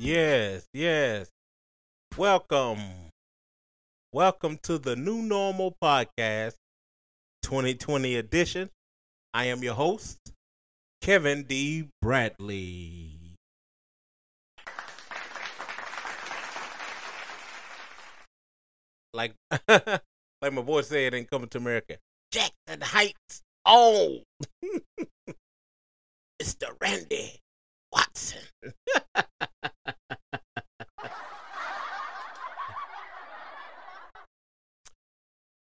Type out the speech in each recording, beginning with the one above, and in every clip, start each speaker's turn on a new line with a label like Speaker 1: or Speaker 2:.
Speaker 1: Yes, yes. Welcome. Welcome to the New Normal Podcast 2020 edition. I am your host, Kevin D. Bradley. Like like my boy said in Coming to America, Jackson Heights oh. on. Mr. Randy Watson.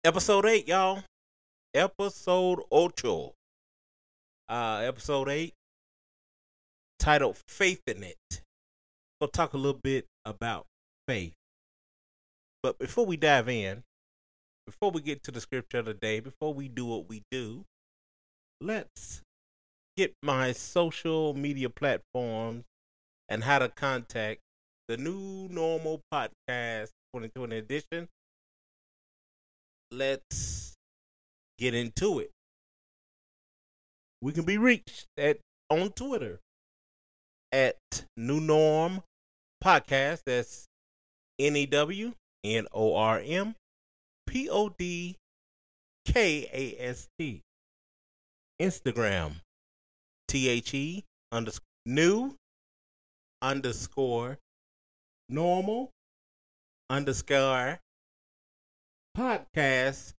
Speaker 1: episode 8, y'all. Episode ocho. Uh, episode 8, titled Faith in It. We'll talk a little bit about faith. But before we dive in, before we get to the scripture of the day, before we do what we do, let's get my social media platforms and how to contact the new normal podcast 2020 edition. Let's get into it. We can be reached at on Twitter at New Norm Podcast. That's N E W N O R M P O D K A S T. Instagram T H E underscore new underscore normal underscore podcast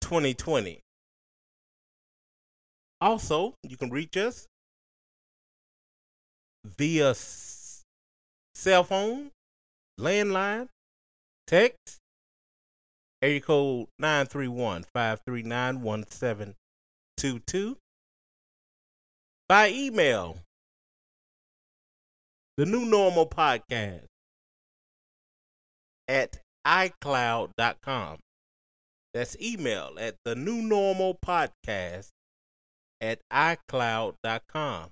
Speaker 1: 2020. Also, you can reach us via s- cell phone, landline, text, area code 931 539 1722 by email. The new normal podcast at iCloud.com. That's email at the new normal podcast at iCloud.com.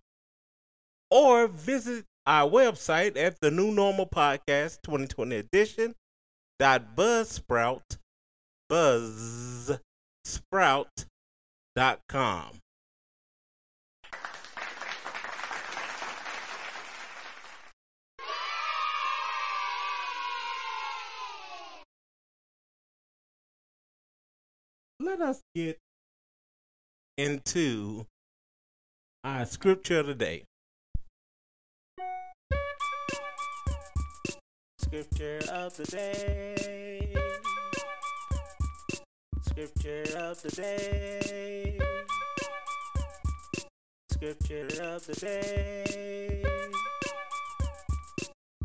Speaker 1: Or visit our website at the new normal podcast 2020 edition dot buzzsprout buzzsprout.com. Let us get into our scripture of the day. Scripture of the day. Scripture of the day. Scripture of the day.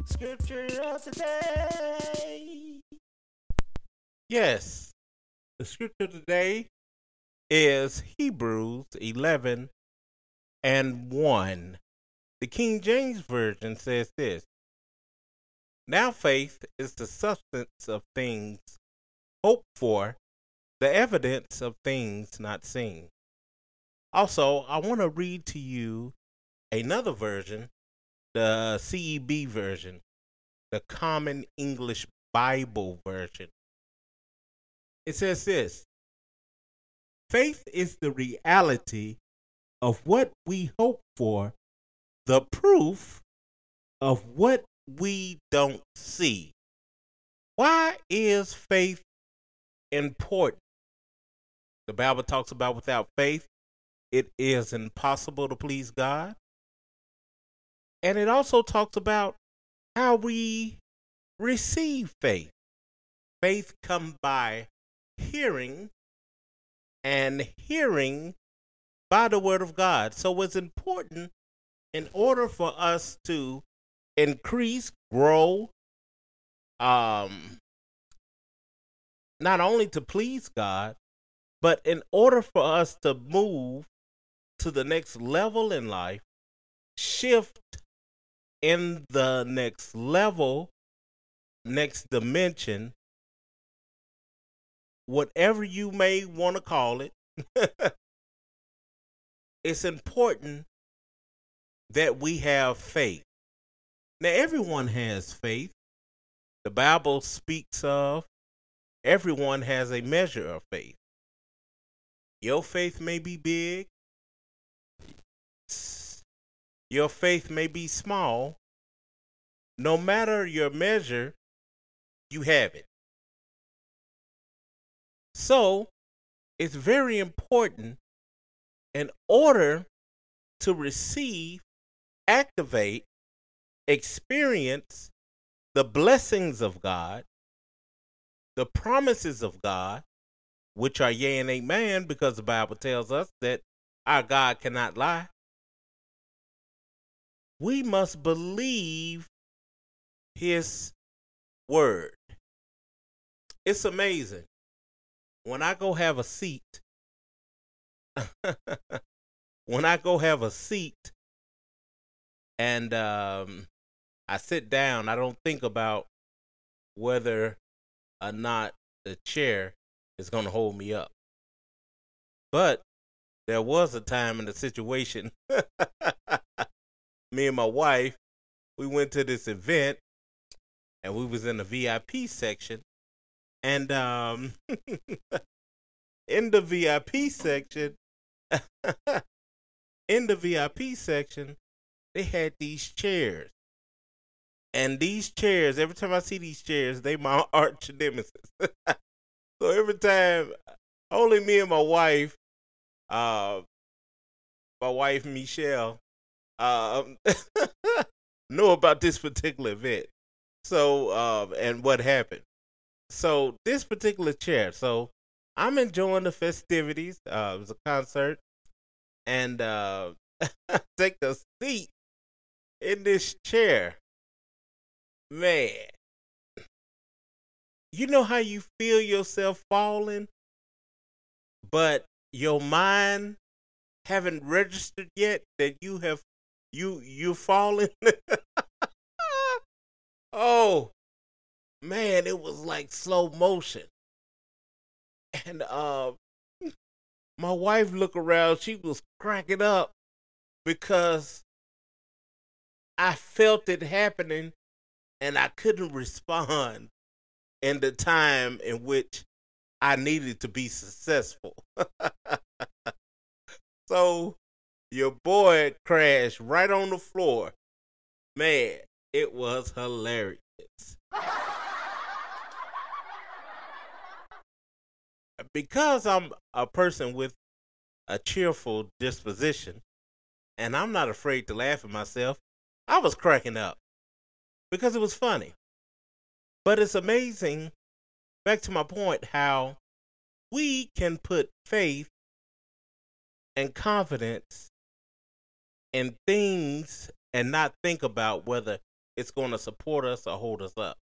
Speaker 1: Scripture of the day. Yes, the scripture today is Hebrews 11 and 1. The King James Version says this Now faith is the substance of things hoped for, the evidence of things not seen. Also, I want to read to you another version, the CEB version, the Common English Bible version. It says this Faith is the reality of what we hope for, the proof of what we don't see. Why is faith important? The Bible talks about without faith, it is impossible to please God. And it also talks about how we receive faith. Faith come by hearing and hearing by the word of God. So it's important in order for us to increase, grow, um, not only to please God, but in order for us to move to the next level in life, shift in the next level, next dimension, whatever you may want to call it, it's important that we have faith. Now, everyone has faith. The Bible speaks of everyone has a measure of faith. Your faith may be big, your faith may be small, no matter your measure, you have it. So it's very important in order to receive, activate, experience the blessings of God, the promises of God, which are yea and amen, because the Bible tells us that our God cannot lie. We must believe his word. It's amazing. When I go have a seat, when I go have a seat and um, I sit down, I don't think about whether or not the chair is going to hold me up. But there was a time in the situation, me and my wife, we went to this event and we was in the VIP section. And um, in the VIP section, in the VIP section, they had these chairs. And these chairs, every time I see these chairs, they my arch nemesis. so every time, only me and my wife, uh, my wife Michelle, um, know about this particular event. So, uh, and what happened? So this particular chair. So I'm enjoying the festivities. Uh, it was a concert, and uh, take a seat in this chair. Man, you know how you feel yourself falling, but your mind haven't registered yet that you have you you fallen. oh man, it was like slow motion. And uh, my wife looked around, she was cracking up because I felt it happening and I couldn't respond in the time in which I needed to be successful. so your boy crashed right on the floor. Man, it was hilarious. because I'm a person with a cheerful disposition and I'm not afraid to laugh at myself, I was cracking up because it was funny. But it's amazing, back to my point, how we can put faith and confidence in things and not think about whether it's going to support us or hold us up.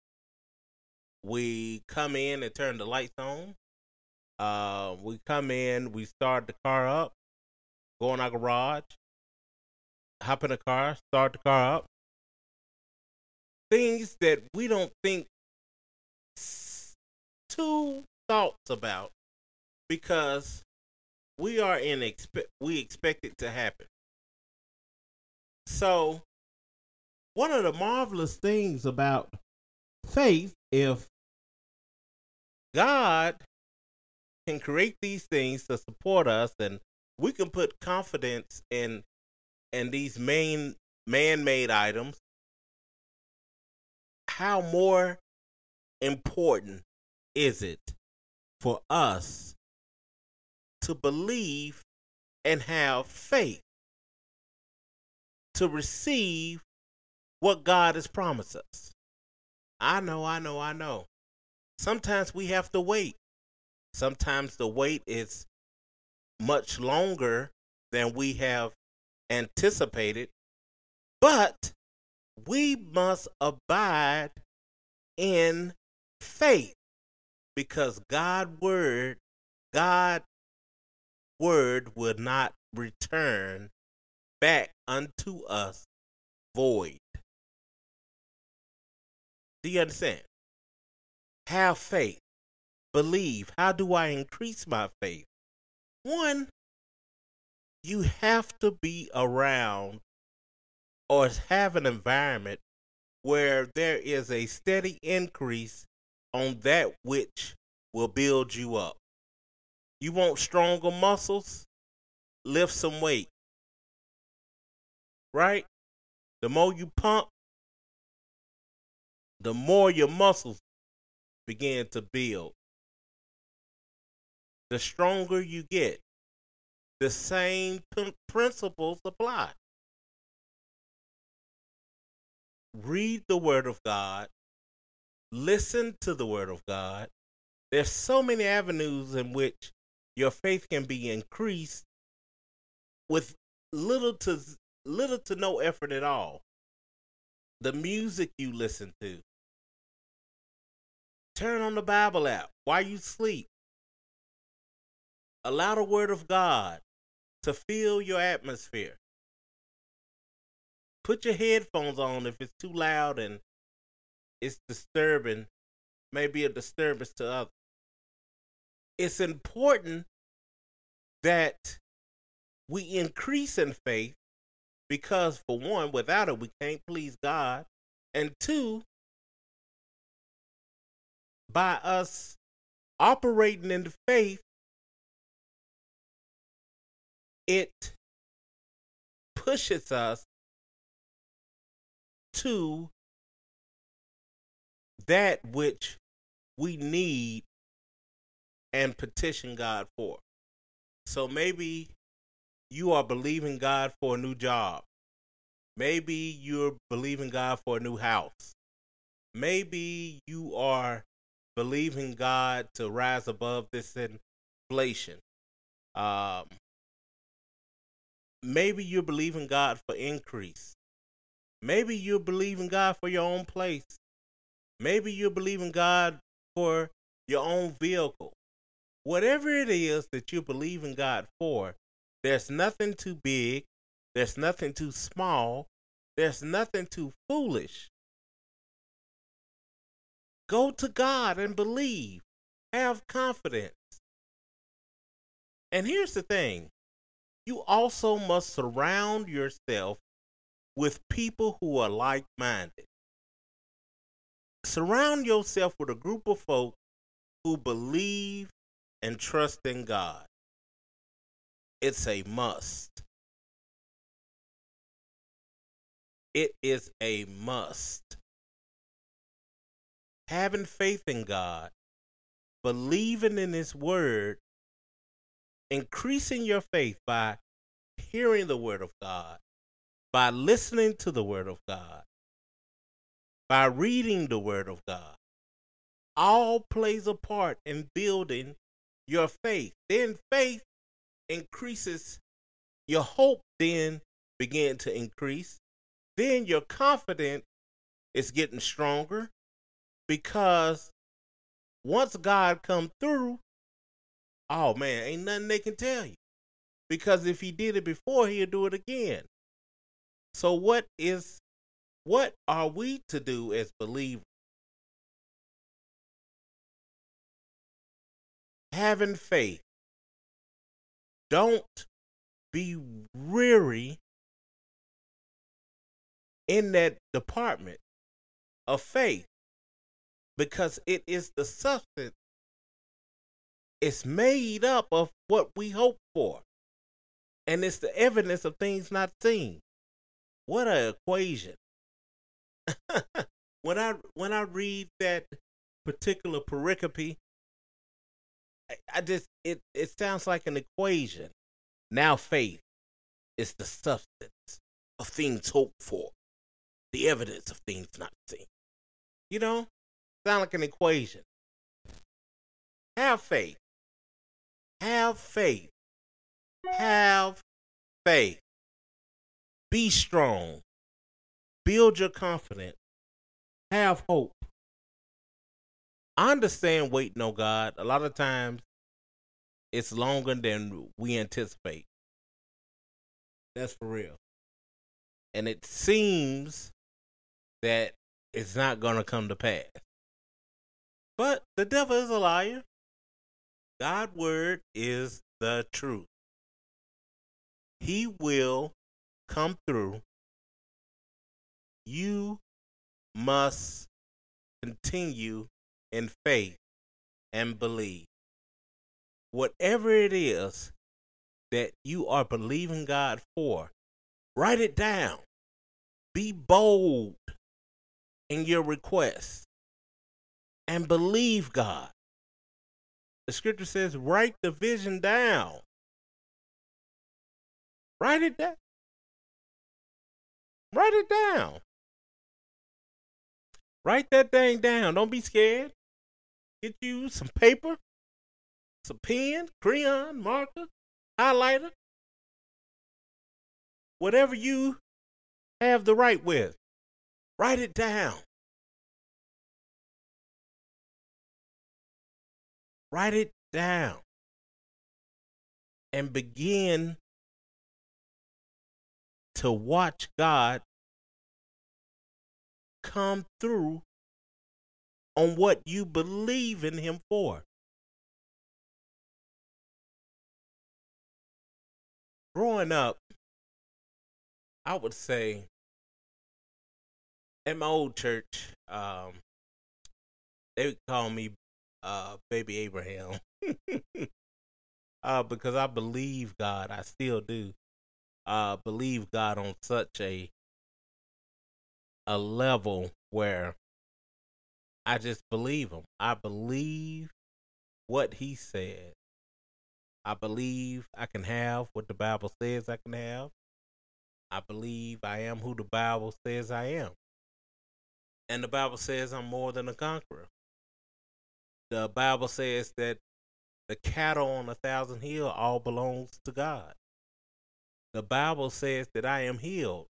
Speaker 1: We come in and turn the lights on. Uh, we come in, we start the car up, go in our garage, hop in the car, start the car up. Things that we don't think two thoughts about because we are in expect we expect it to happen. So, one of the marvelous things about faith, if God can create these things to support us and we can put confidence in in these main man-made items how more important is it for us to believe and have faith to receive what God has promised us. I know, I know, I know. Sometimes we have to wait. Sometimes the wait is much longer than we have anticipated, but we must abide in faith because God word God word will not return back unto us void. Do you understand? Have faith believe? How do I increase my faith? One, you have to be around or have an environment where there is a steady increase on that which will build you up. You want stronger muscles? Lift some weight. Right? The more you pump, the more your muscles begin to build, the stronger you get. The same p- principles apply. Read the Word of God, listen to the Word of God. There's so many avenues in which your faith can be increased with little to little to no effort at all. The music you listen to. Turn on the Bible app while you sleep. Allow the Word of God to fill your atmosphere. Put your headphones on if it's too loud and it's disturbing, maybe a disturbance to others. It's important that we increase in faith because, for one, without it, we can't please God. And two, by us operating in faith, it pushes us to that which we need and petition God for. So maybe you are believing God for a new job. Maybe you're believing God for a new house. Maybe you are believing God to rise above this inflation. Um, maybe you're believing God for increase. Maybe you're believing God for your own place. Maybe you're believing God for your own vehicle. Whatever it is that you believe in God for, there's nothing too big, there's nothing too small, there's nothing too foolish. Go to God and believe. Have confidence. And here's the thing you also must surround yourself with people who are like minded. Surround yourself with a group of folk who believe and trust in God. It's a must. It is a must. Having faith in God, believing in His Word, increasing your faith by hearing the Word of God, by listening to the Word of God, by reading the Word of God, all plays a part in building your faith. Then faith increases, your hope then begin to increase. Then your confidence is getting stronger because once God come through, oh man, ain't nothing they can tell you. Because if he did it before, he'll do it again. So what is what are we to do as believers? Having faith. Don't be weary in that department of faith because it is the substance it's made up of what we hope for and it's the evidence of things not seen. What a equation. When i when i read that particular pericope I, I just it it sounds like an equation. Now faith is the substance of things hoped for the evidence of things not seen. You know sound like an equation. Have faith have faith have faith be strong. Build your confidence. Have hope. I understand waiting on God. A lot of times it's longer than we anticipate. That's for real. And it seems that it's not going to come to pass. But the devil is a liar. God's word is the truth. He will come through, you must continue in faith and believe. Whatever it is that you are believing God for, write it down. Be bold in your requests and believe God. The scripture says, write the vision down. Write it down. Write it down. Write that thing down. Don't be scared. Get you some paper, some pen, crayon, marker, highlighter, whatever you have the right with. Write it down. Write it down. And begin to watch God come through on what you believe in Him for. Growing up, I would say at my old church, um, they would call me uh, Baby Abraham. uh, because I believe God, I still do. Uh, believe God on such a a level where I just believe him. I believe what he said. I believe I can have what the Bible says I can have. I believe I am who the Bible says I am. And the Bible says I'm more than a conqueror. The Bible says that the cattle on a thousand hill all belongs to God. The Bible says that I am healed,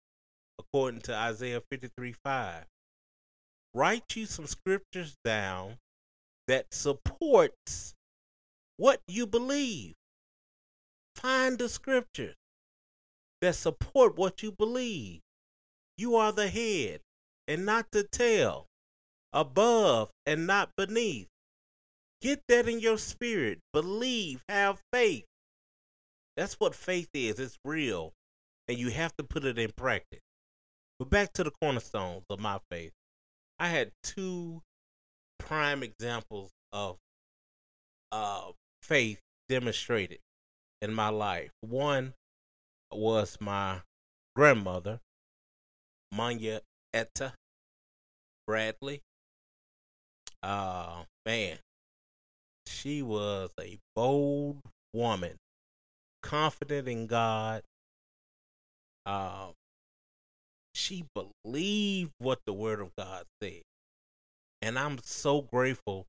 Speaker 1: according to Isaiah 53 5. Write you some scriptures down that supports what you believe. Find the scriptures that support what you believe. You are the head and not the tail, above and not beneath. Get that in your spirit. Believe, have faith. That's what faith is. It's real. And you have to put it in practice. But back to the cornerstones of my faith. I had two prime examples of uh, faith demonstrated in my life. One was my grandmother, Manya Etta Bradley. Uh, man, she was a bold woman, confident in God. Uh, she believed what the Word of God said. And I'm so grateful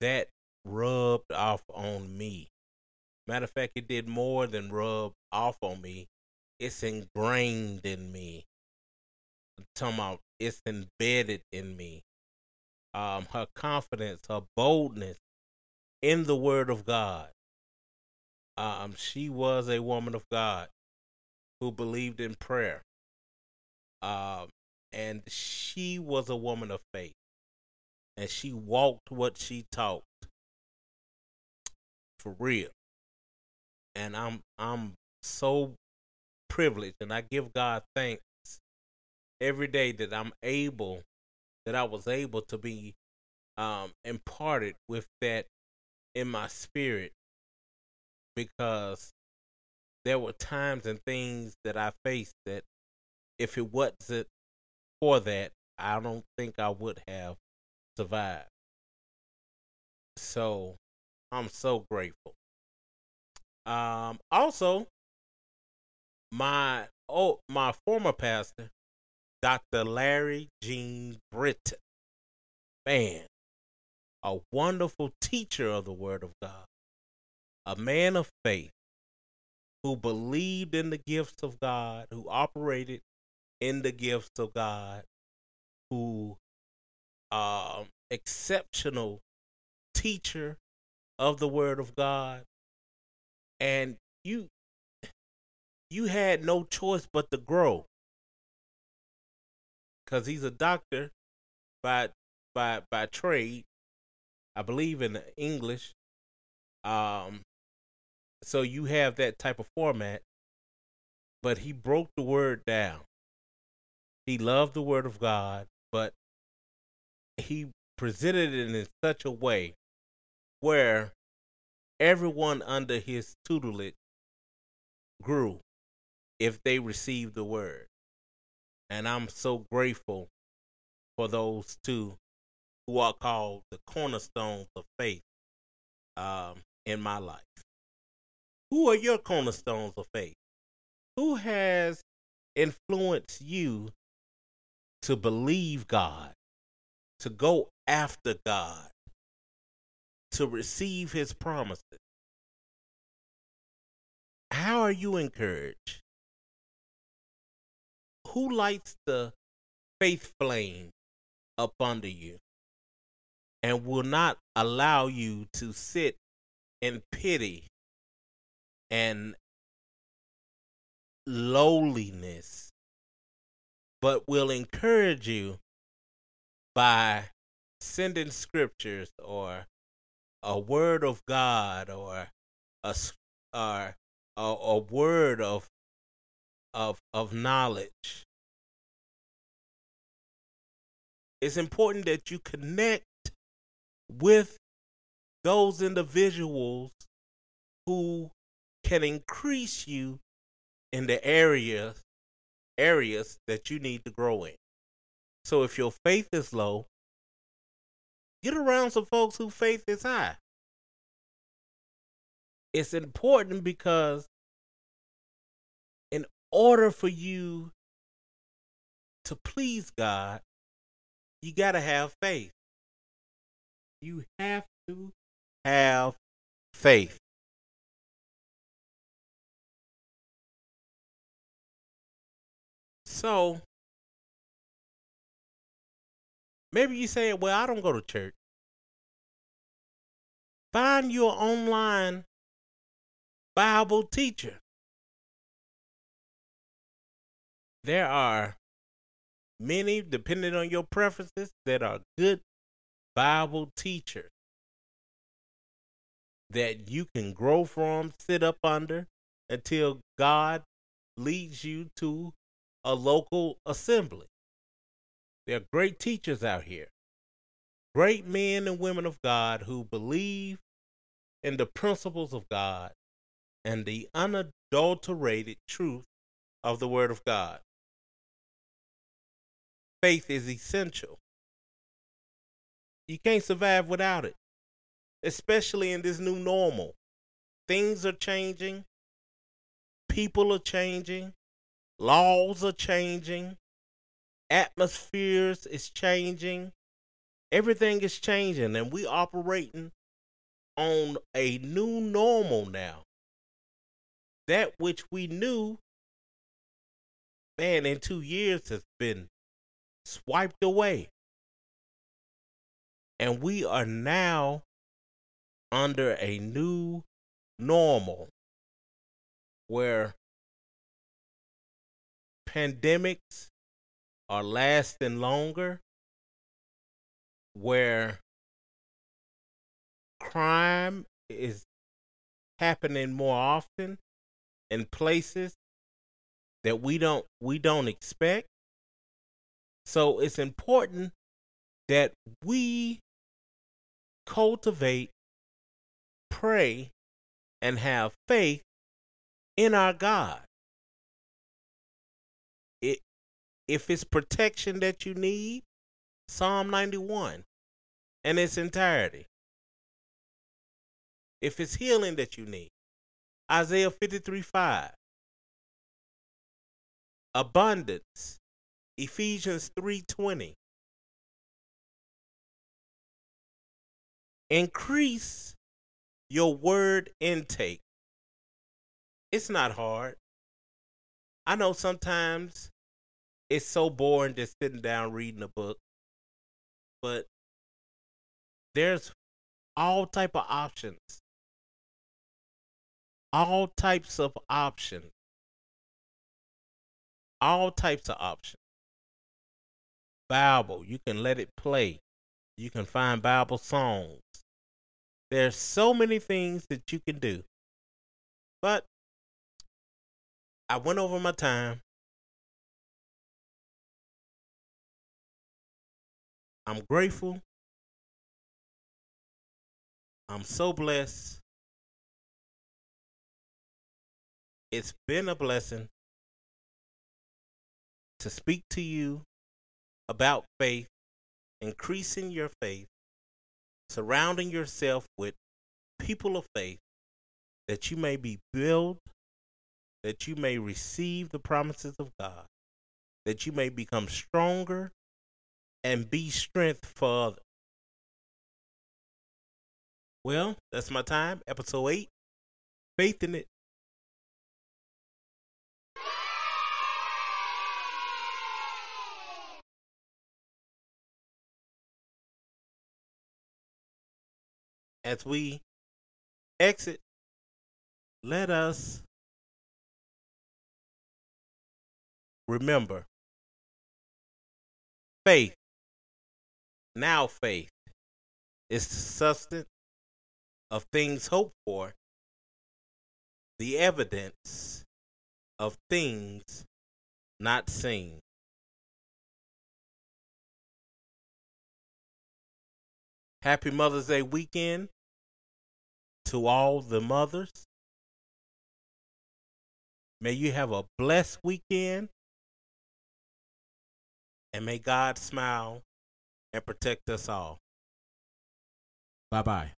Speaker 1: that rubbed off on me. Matter of fact, it did more than rub off on me. It's ingrained in me. Talking about it's embedded in me. Um, her confidence, her boldness in the Word of God. Um, she was a woman of God who believed in prayer. Um, and she was a woman of faith. And she walked what she taught. For real. And I'm I'm so privileged and I give God thanks every day that I'm able that I was able to be um imparted with that in my spirit because there were times and things that I faced that if it wasn't for that, I don't think I would have survived. So I'm so grateful. Um, also, my oh my former pastor, Dr. Larry Jean Britton, man, a wonderful teacher of the Word of God, a man of faith who believed in the gifts of God, who operated in the gifts of God, who um exceptional teacher of the word of God. And you you had no choice but to grow. Cause he's a doctor by by by trade. I believe in English. Um so you have that type of format. But he broke the word down he loved the word of God, but he presented it in such a way where everyone under his tutelage grew if they received the word. And I'm so grateful for those two who are called the cornerstones of faith um, in my life. Who are your cornerstones of faith? Who has influenced you to believe God, to go after God, to receive his promises? How are you encouraged? Who lights the faith flame up under you and will not allow you to sit in pity and lowliness, but will encourage you by sending scriptures or a word of God or a or a, a word of of of knowledge. It's important that you connect with those individuals who can increase you in the areas areas that you need to grow in. So if your faith is low, get around some folks whose faith is high. It's important because in order for you to please God, you got to have faith. You have to have faith. So maybe you say, well, I don't go to church. Find your online Bible teacher. There are many, depending on your preferences, that are good Bible teachers that you can grow from, sit up under until God leads you to a local assembly. There are great teachers out here, great men and women of God who believe in the principles of God and the unadulterated truth of the Word of God. Faith is essential. You can't survive without it, especially in this new normal. Things are changing, people are changing, laws are changing, atmospheres is changing, everything is changing, and we operating on a new normal now. That which we knew, man, in two years has been swiped away. And we are now under a new normal where pandemics are lasting longer, where crime is happening more often in places that we don't we don't expect. So it's important that we cultivate, pray, and have faith in our God if it's protection that you need, Psalm 91 in its entirety. If it's healing that you need, Isaiah 53 5. Abundance, Ephesians 3:20. Increase your word intake. It's not hard. I know sometimes it's so boring just sitting down reading a book. But there's all type of options. All types of options. All types of options. Bible, you can let it play. You can find Bible songs. There's so many things that you can do. But I went over my time. I'm grateful. I'm so blessed. It's been a blessing to speak to you about faith increasing your faith, surrounding yourself with people of faith, that you may be built, that you may receive the promises of God, that you may become stronger and be strength for others. Well, that's my time. Episode 8 Faith in it. As we exit, let us remember faith, now faith, is the substance of things hoped for, the evidence of things not seen. Happy Mother's Day weekend to all the mothers. May you have a blessed weekend. And may God smile and protect us all. Bye bye.